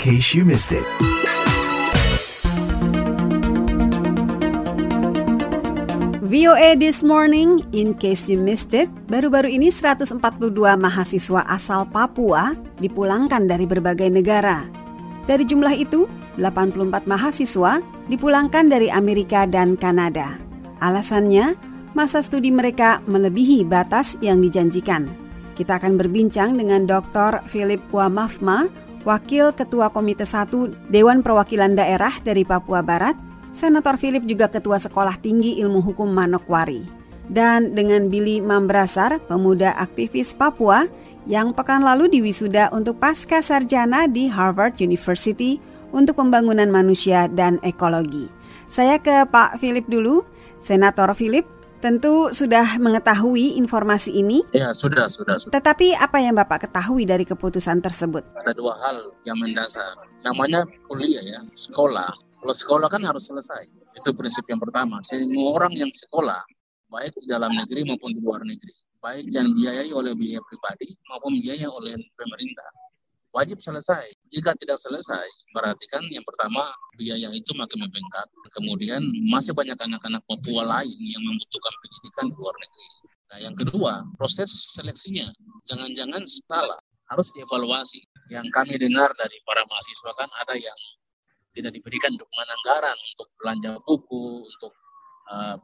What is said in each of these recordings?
case you missed it. VOA This Morning, in case you missed it, baru-baru ini 142 mahasiswa asal Papua dipulangkan dari berbagai negara. Dari jumlah itu, 84 mahasiswa dipulangkan dari Amerika dan Kanada. Alasannya, masa studi mereka melebihi batas yang dijanjikan. Kita akan berbincang dengan Dr. Philip Wamafma, Wakil Ketua Komite 1 Dewan Perwakilan Daerah dari Papua Barat, Senator Philip juga Ketua Sekolah Tinggi Ilmu Hukum Manokwari. Dan dengan Billy Mambrasar, pemuda aktivis Papua yang pekan lalu diwisuda untuk pasca sarjana di Harvard University untuk pembangunan manusia dan ekologi. Saya ke Pak Philip dulu. Senator Philip, tentu sudah mengetahui informasi ini. Ya, sudah, sudah, sudah. Tetapi apa yang Bapak ketahui dari keputusan tersebut? Ada dua hal yang mendasar. Namanya kuliah ya, sekolah. Kalau sekolah kan harus selesai. Itu prinsip yang pertama. Semua orang yang sekolah, baik di dalam negeri maupun di luar negeri, baik yang dibiayai oleh biaya pribadi maupun biaya oleh pemerintah, wajib selesai. Jika tidak selesai, berarti kan yang pertama biaya itu makin membengkak. Kemudian masih banyak anak-anak Papua lain yang membutuhkan pendidikan di luar negeri. Nah, yang kedua, proses seleksinya jangan-jangan salah, harus dievaluasi. Yang kami dengar dari para mahasiswa kan ada yang tidak diberikan dukungan anggaran untuk belanja buku, untuk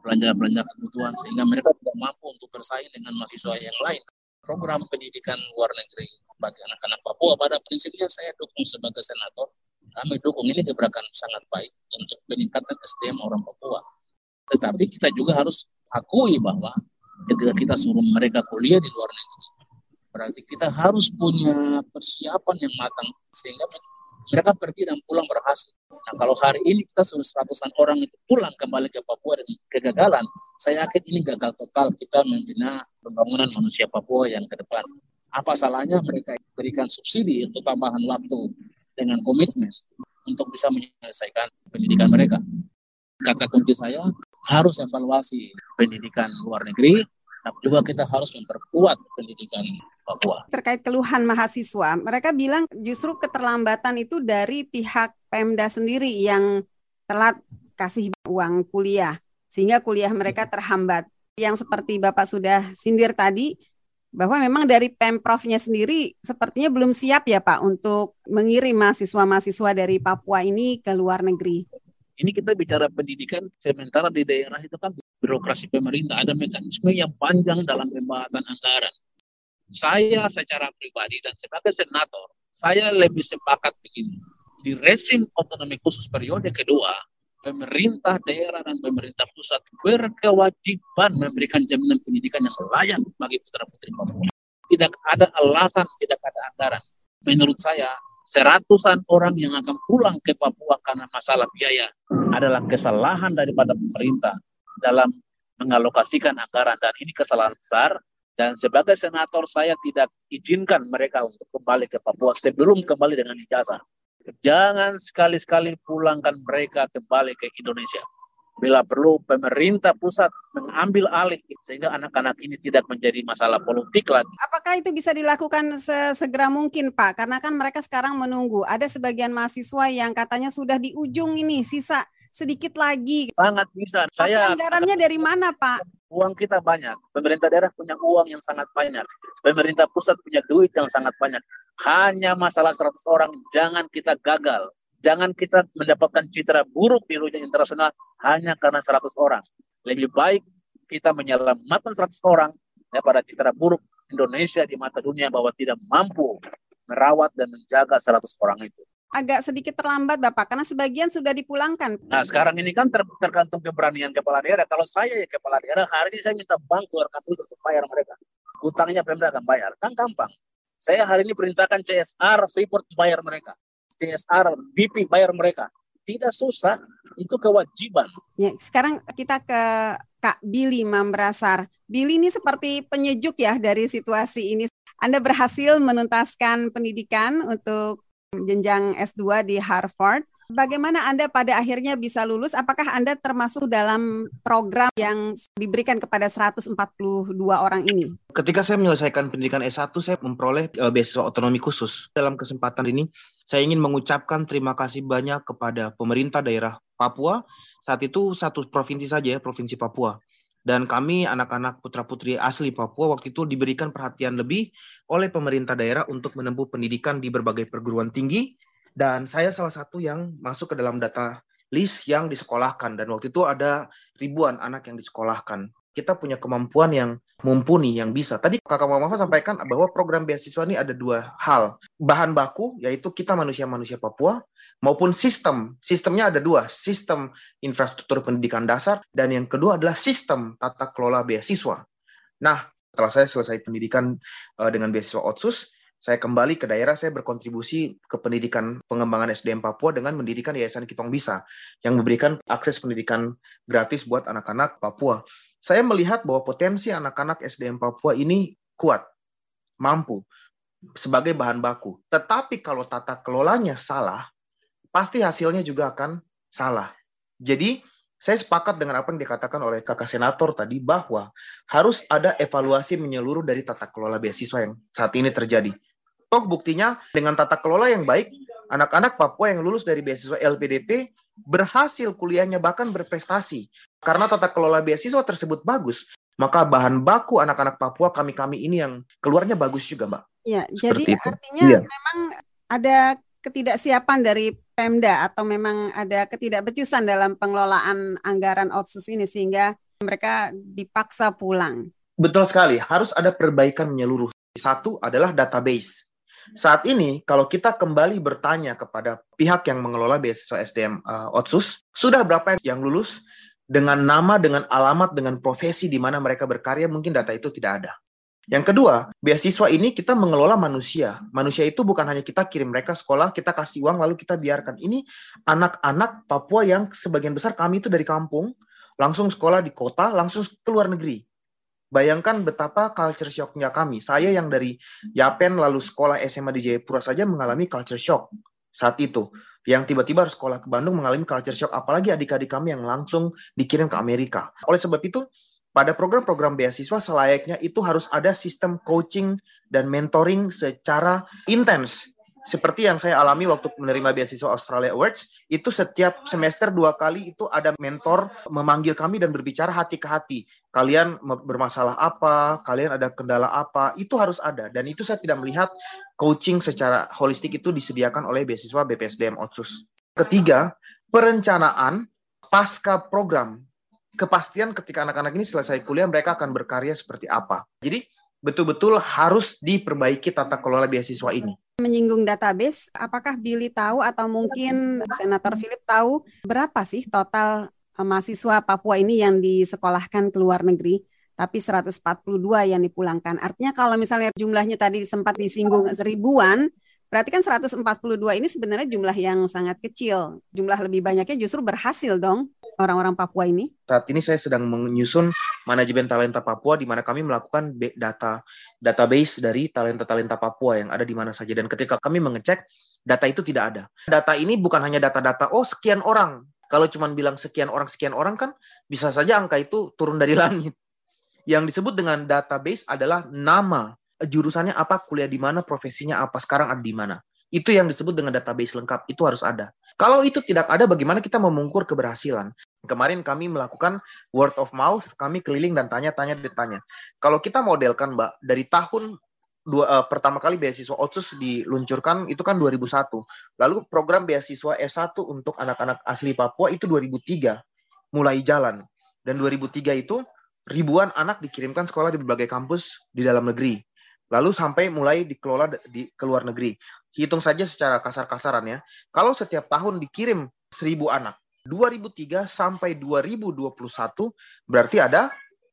belanja-belanja uh, kebutuhan sehingga mereka tidak mampu untuk bersaing dengan mahasiswa yang lain. Program pendidikan luar negeri bagi anak-anak Papua pada prinsipnya saya dukung sebagai senator. Kami dukung ini gebrakan sangat baik untuk peningkatan SDM orang Papua. Tetapi kita juga harus akui bahwa ketika kita suruh mereka kuliah di luar negeri, berarti kita harus punya persiapan yang matang sehingga mereka pergi dan pulang berhasil. Nah kalau hari ini kita suruh seratusan orang itu pulang kembali ke Papua dengan kegagalan, saya yakin ini gagal total kita membina pembangunan manusia Papua yang ke depan. Apa salahnya mereka berikan subsidi untuk tambahan waktu dengan komitmen untuk bisa menyelesaikan pendidikan mereka. Kata kunci saya harus evaluasi pendidikan luar negeri, tapi juga kita harus memperkuat pendidikan Papua. Terkait keluhan mahasiswa, mereka bilang justru keterlambatan itu dari pihak Pemda sendiri yang telat kasih uang kuliah, sehingga kuliah mereka terhambat. Yang seperti Bapak sudah sindir tadi, bahwa memang dari Pemprovnya sendiri sepertinya belum siap ya Pak untuk mengirim mahasiswa-mahasiswa dari Papua ini ke luar negeri. Ini kita bicara pendidikan, sementara di daerah itu kan birokrasi pemerintah ada mekanisme yang panjang dalam pembahasan anggaran saya secara pribadi dan sebagai senator, saya lebih sepakat begini. Di rezim otonomi khusus periode kedua, pemerintah daerah dan pemerintah pusat berkewajiban memberikan jaminan pendidikan yang layak bagi putra-putri Papua. Tidak ada alasan, tidak ada anggaran. Menurut saya, seratusan orang yang akan pulang ke Papua karena masalah biaya adalah kesalahan daripada pemerintah dalam mengalokasikan anggaran. Dan ini kesalahan besar dan sebagai senator saya tidak izinkan mereka untuk kembali ke Papua sebelum kembali dengan ijazah. Jangan sekali-sekali pulangkan mereka kembali ke Indonesia. Bila perlu pemerintah pusat mengambil alih sehingga anak-anak ini tidak menjadi masalah politik lagi. Apakah itu bisa dilakukan sesegera mungkin Pak? Karena kan mereka sekarang menunggu. Ada sebagian mahasiswa yang katanya sudah di ujung ini, sisa sedikit lagi. Sangat bisa. Tapi Saya anggarannya dari mana, Pak? Uang kita banyak. Pemerintah daerah punya uang yang sangat banyak. Pemerintah pusat punya duit yang sangat banyak. Hanya masalah 100 orang, jangan kita gagal. Jangan kita mendapatkan citra buruk di dunia internasional hanya karena 100 orang. Lebih baik kita menyelamatkan 100 orang daripada citra buruk Indonesia di mata dunia bahwa tidak mampu merawat dan menjaga 100 orang itu agak sedikit terlambat Bapak karena sebagian sudah dipulangkan. Nah sekarang ini kan ter tergantung keberanian kepala daerah. Kalau saya ya kepala daerah hari ini saya minta bank keluarkan duit untuk bayar mereka. Hutangnya Pemda akan bayar. Kan gampang. Saya hari ini perintahkan CSR Freeport bayar mereka. CSR BP bayar mereka. Tidak susah, itu kewajiban. Ya, sekarang kita ke Kak Billy Mambrasar. Billy ini seperti penyejuk ya dari situasi ini. Anda berhasil menuntaskan pendidikan untuk jenjang S2 di Harvard. Bagaimana Anda pada akhirnya bisa lulus? Apakah Anda termasuk dalam program yang diberikan kepada 142 orang ini? Ketika saya menyelesaikan pendidikan S1, saya memperoleh uh, beasiswa otonomi khusus. Dalam kesempatan ini, saya ingin mengucapkan terima kasih banyak kepada pemerintah daerah Papua. Saat itu satu provinsi saja ya, Provinsi Papua. Dan kami anak-anak putra-putri asli Papua waktu itu diberikan perhatian lebih oleh pemerintah daerah untuk menempuh pendidikan di berbagai perguruan tinggi dan saya salah satu yang masuk ke dalam data list yang disekolahkan. Dan waktu itu ada ribuan anak yang disekolahkan. Kita punya kemampuan yang mumpuni, yang bisa. Tadi kakak Mama sampaikan bahwa program beasiswa ini ada dua hal. Bahan baku, yaitu kita manusia-manusia Papua, maupun sistem. Sistemnya ada dua, sistem infrastruktur pendidikan dasar, dan yang kedua adalah sistem tata kelola beasiswa. Nah, setelah saya selesai pendidikan uh, dengan beasiswa Otsus, saya kembali ke daerah, saya berkontribusi ke pendidikan pengembangan SDM Papua dengan mendirikan Yayasan Kitong Bisa yang memberikan akses pendidikan gratis buat anak-anak Papua. Saya melihat bahwa potensi anak-anak SDM Papua ini kuat, mampu sebagai bahan baku. Tetapi kalau tata kelolanya salah, pasti hasilnya juga akan salah. Jadi, saya sepakat dengan apa yang dikatakan oleh kakak senator tadi bahwa harus ada evaluasi menyeluruh dari tata kelola beasiswa yang saat ini terjadi. Toh buktinya dengan tata kelola yang baik, anak-anak Papua yang lulus dari beasiswa LPDP berhasil kuliahnya bahkan berprestasi. Karena tata kelola beasiswa tersebut bagus, maka bahan baku anak-anak Papua kami-kami ini yang keluarnya bagus juga, Mbak. Ya, Seperti jadi itu. artinya ya. memang ada ketidaksiapan dari Pemda atau memang ada ketidakbecusan dalam pengelolaan anggaran otsus ini sehingga mereka dipaksa pulang. Betul sekali, harus ada perbaikan menyeluruh. Satu adalah database. Saat ini, kalau kita kembali bertanya kepada pihak yang mengelola beasiswa SDM uh, eh, Otsus, sudah berapa yang lulus dengan nama, dengan alamat, dengan profesi di mana mereka berkarya, mungkin data itu tidak ada. Yang kedua, beasiswa ini kita mengelola manusia. Manusia itu bukan hanya kita kirim mereka sekolah, kita kasih uang lalu kita biarkan. Ini anak-anak Papua yang sebagian besar kami itu dari kampung, langsung sekolah di kota, langsung ke luar negeri. Bayangkan betapa culture shocknya kami. Saya yang dari Yapen lalu sekolah SMA di Jayapura saja mengalami culture shock saat itu. Yang tiba-tiba harus sekolah ke Bandung mengalami culture shock. Apalagi adik-adik kami yang langsung dikirim ke Amerika. Oleh sebab itu, pada program-program beasiswa selayaknya itu harus ada sistem coaching dan mentoring secara intens seperti yang saya alami waktu menerima beasiswa Australia Awards, itu setiap semester dua kali itu ada mentor memanggil kami dan berbicara hati ke hati. Kalian bermasalah apa, kalian ada kendala apa, itu harus ada. Dan itu saya tidak melihat coaching secara holistik itu disediakan oleh beasiswa BPSDM Otsus. Ketiga, perencanaan pasca program. Kepastian ketika anak-anak ini selesai kuliah, mereka akan berkarya seperti apa. Jadi, betul-betul harus diperbaiki tata kelola beasiswa ini menyinggung database, apakah Billy tahu atau mungkin Senator Philip tahu berapa sih total eh, mahasiswa Papua ini yang disekolahkan ke luar negeri? Tapi 142 yang dipulangkan. Artinya kalau misalnya jumlahnya tadi sempat disinggung seribuan, berarti kan 142 ini sebenarnya jumlah yang sangat kecil. Jumlah lebih banyaknya justru berhasil dong orang-orang Papua ini? Saat ini saya sedang menyusun manajemen talenta Papua di mana kami melakukan data database dari talenta-talenta Papua yang ada di mana saja dan ketika kami mengecek data itu tidak ada. Data ini bukan hanya data-data oh sekian orang. Kalau cuma bilang sekian orang sekian orang kan bisa saja angka itu turun dari langit. Yang disebut dengan database adalah nama jurusannya apa, kuliah di mana, profesinya apa, sekarang ada di mana. Itu yang disebut dengan database lengkap, itu harus ada. Kalau itu tidak ada, bagaimana kita mengukur keberhasilan? Kemarin kami melakukan word of mouth, kami keliling dan tanya-tanya ditanya. Kalau kita modelkan, Mbak, dari tahun dua, uh, pertama kali beasiswa Otsus diluncurkan itu kan 2001. Lalu program beasiswa S1 untuk anak-anak asli Papua itu 2003 mulai jalan. Dan 2003 itu ribuan anak dikirimkan sekolah di berbagai kampus di dalam negeri. Lalu sampai mulai dikelola di ke luar negeri. Hitung saja secara kasar-kasaran ya. Kalau setiap tahun dikirim seribu anak, 2003 sampai 2021 berarti ada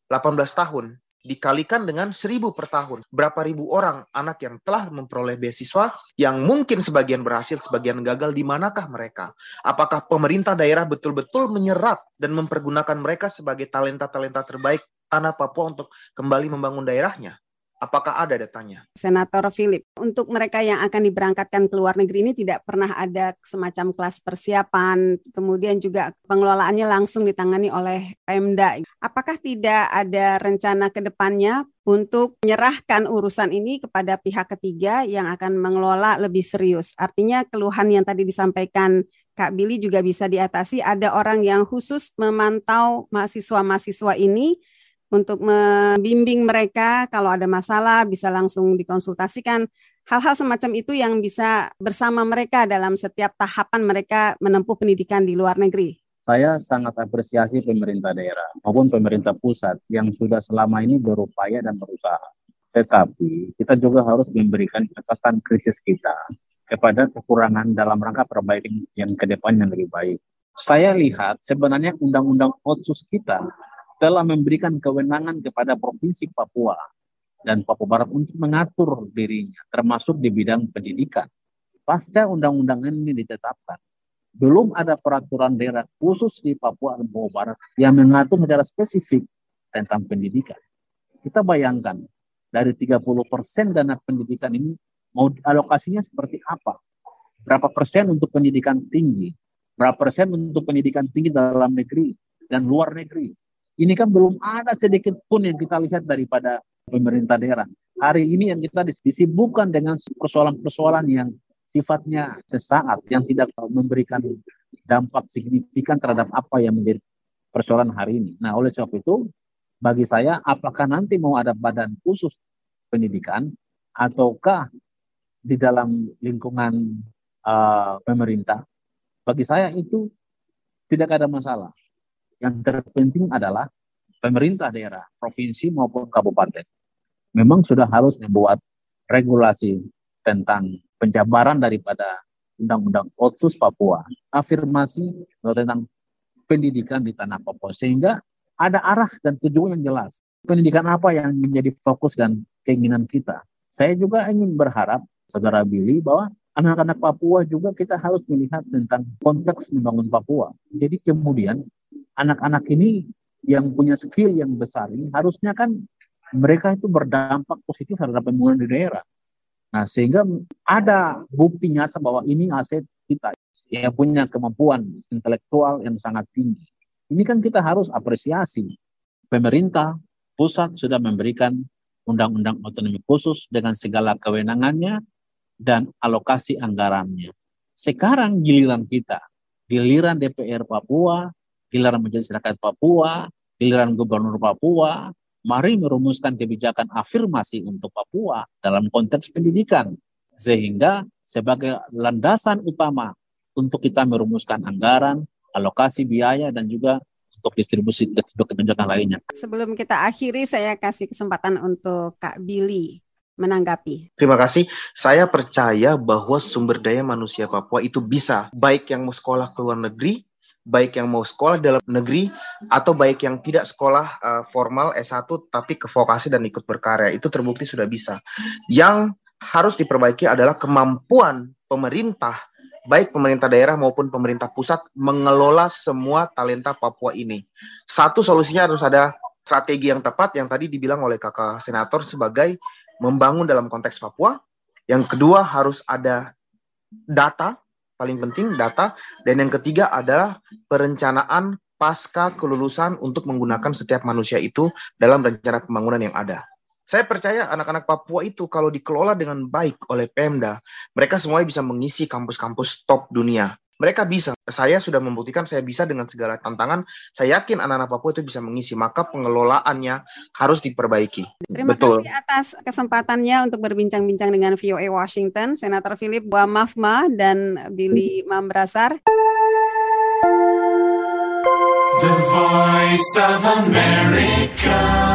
18 tahun dikalikan dengan seribu per tahun. Berapa ribu orang anak yang telah memperoleh beasiswa yang mungkin sebagian berhasil, sebagian gagal, di manakah mereka? Apakah pemerintah daerah betul-betul menyerap dan mempergunakan mereka sebagai talenta-talenta terbaik tanah Papua untuk kembali membangun daerahnya? Apakah ada datanya? Senator Philip, untuk mereka yang akan diberangkatkan ke luar negeri ini tidak pernah ada semacam kelas persiapan, kemudian juga pengelolaannya langsung ditangani oleh Pemda. Apakah tidak ada rencana ke depannya untuk menyerahkan urusan ini kepada pihak ketiga yang akan mengelola lebih serius? Artinya keluhan yang tadi disampaikan Kak Billy juga bisa diatasi. Ada orang yang khusus memantau mahasiswa-mahasiswa ini untuk membimbing mereka kalau ada masalah bisa langsung dikonsultasikan. Hal-hal semacam itu yang bisa bersama mereka dalam setiap tahapan mereka menempuh pendidikan di luar negeri. Saya sangat apresiasi pemerintah daerah maupun pemerintah pusat yang sudah selama ini berupaya dan berusaha. Tetapi kita juga harus memberikan catatan kritis kita kepada kekurangan dalam rangka perbaikan yang ke depan yang lebih baik. Saya lihat sebenarnya undang-undang otsus kita telah memberikan kewenangan kepada Provinsi Papua dan Papua Barat untuk mengatur dirinya, termasuk di bidang pendidikan. Pasca undang-undang ini ditetapkan, belum ada peraturan daerah khusus di Papua dan Papua Barat yang mengatur secara spesifik tentang pendidikan. Kita bayangkan, dari 30 persen dana pendidikan ini mau alokasinya seperti apa? Berapa persen untuk pendidikan tinggi? Berapa persen untuk pendidikan tinggi dalam negeri dan luar negeri? Ini kan belum ada sedikit pun yang kita lihat daripada pemerintah daerah. Hari ini yang kita disibukkan dengan persoalan-persoalan yang sifatnya sesaat, yang tidak memberikan dampak signifikan terhadap apa yang menjadi persoalan hari ini. Nah, oleh sebab itu, bagi saya, apakah nanti mau ada badan khusus pendidikan, ataukah di dalam lingkungan uh, pemerintah, bagi saya itu tidak ada masalah. Yang terpenting adalah pemerintah daerah, provinsi maupun kabupaten, memang sudah harus membuat regulasi tentang penjabaran daripada Undang-Undang Otsus Papua, afirmasi tentang pendidikan di tanah Papua, sehingga ada arah dan tujuan yang jelas. Pendidikan apa yang menjadi fokus dan keinginan kita. Saya juga ingin berharap, saudara Billy, bahwa anak-anak Papua juga kita harus melihat tentang konteks membangun Papua. Jadi kemudian anak-anak ini yang punya skill yang besar ini harusnya kan mereka itu berdampak positif terhadap pembangunan di daerah. Nah, sehingga ada bukti nyata bahwa ini aset kita yang punya kemampuan intelektual yang sangat tinggi. Ini kan kita harus apresiasi. Pemerintah pusat sudah memberikan undang-undang otonomi khusus dengan segala kewenangannya dan alokasi anggarannya. Sekarang giliran kita, giliran DPR Papua giliran menjadi rakyat Papua, giliran gubernur Papua, mari merumuskan kebijakan afirmasi untuk Papua dalam konteks pendidikan. Sehingga sebagai landasan utama untuk kita merumuskan anggaran, alokasi biaya, dan juga untuk distribusi kebijakan lainnya. Sebelum kita akhiri, saya kasih kesempatan untuk Kak Billy menanggapi. Terima kasih. Saya percaya bahwa sumber daya manusia Papua itu bisa, baik yang mau sekolah ke luar negeri baik yang mau sekolah dalam negeri atau baik yang tidak sekolah uh, formal S1 tapi ke vokasi dan ikut berkarya itu terbukti sudah bisa. Yang harus diperbaiki adalah kemampuan pemerintah baik pemerintah daerah maupun pemerintah pusat mengelola semua talenta Papua ini. Satu solusinya harus ada strategi yang tepat yang tadi dibilang oleh kakak senator sebagai membangun dalam konteks Papua. Yang kedua harus ada data paling penting data dan yang ketiga adalah perencanaan pasca kelulusan untuk menggunakan setiap manusia itu dalam rencana pembangunan yang ada. Saya percaya anak-anak Papua itu kalau dikelola dengan baik oleh Pemda, mereka semuanya bisa mengisi kampus-kampus top dunia. Mereka bisa. Saya sudah membuktikan saya bisa dengan segala tantangan. Saya yakin anak-anak Papua itu bisa mengisi. Maka pengelolaannya harus diperbaiki. Terima Betul. kasih atas kesempatannya untuk berbincang-bincang dengan VOA Washington, Senator Philip Buamafma dan Billy Mambrasar. The Voice of America.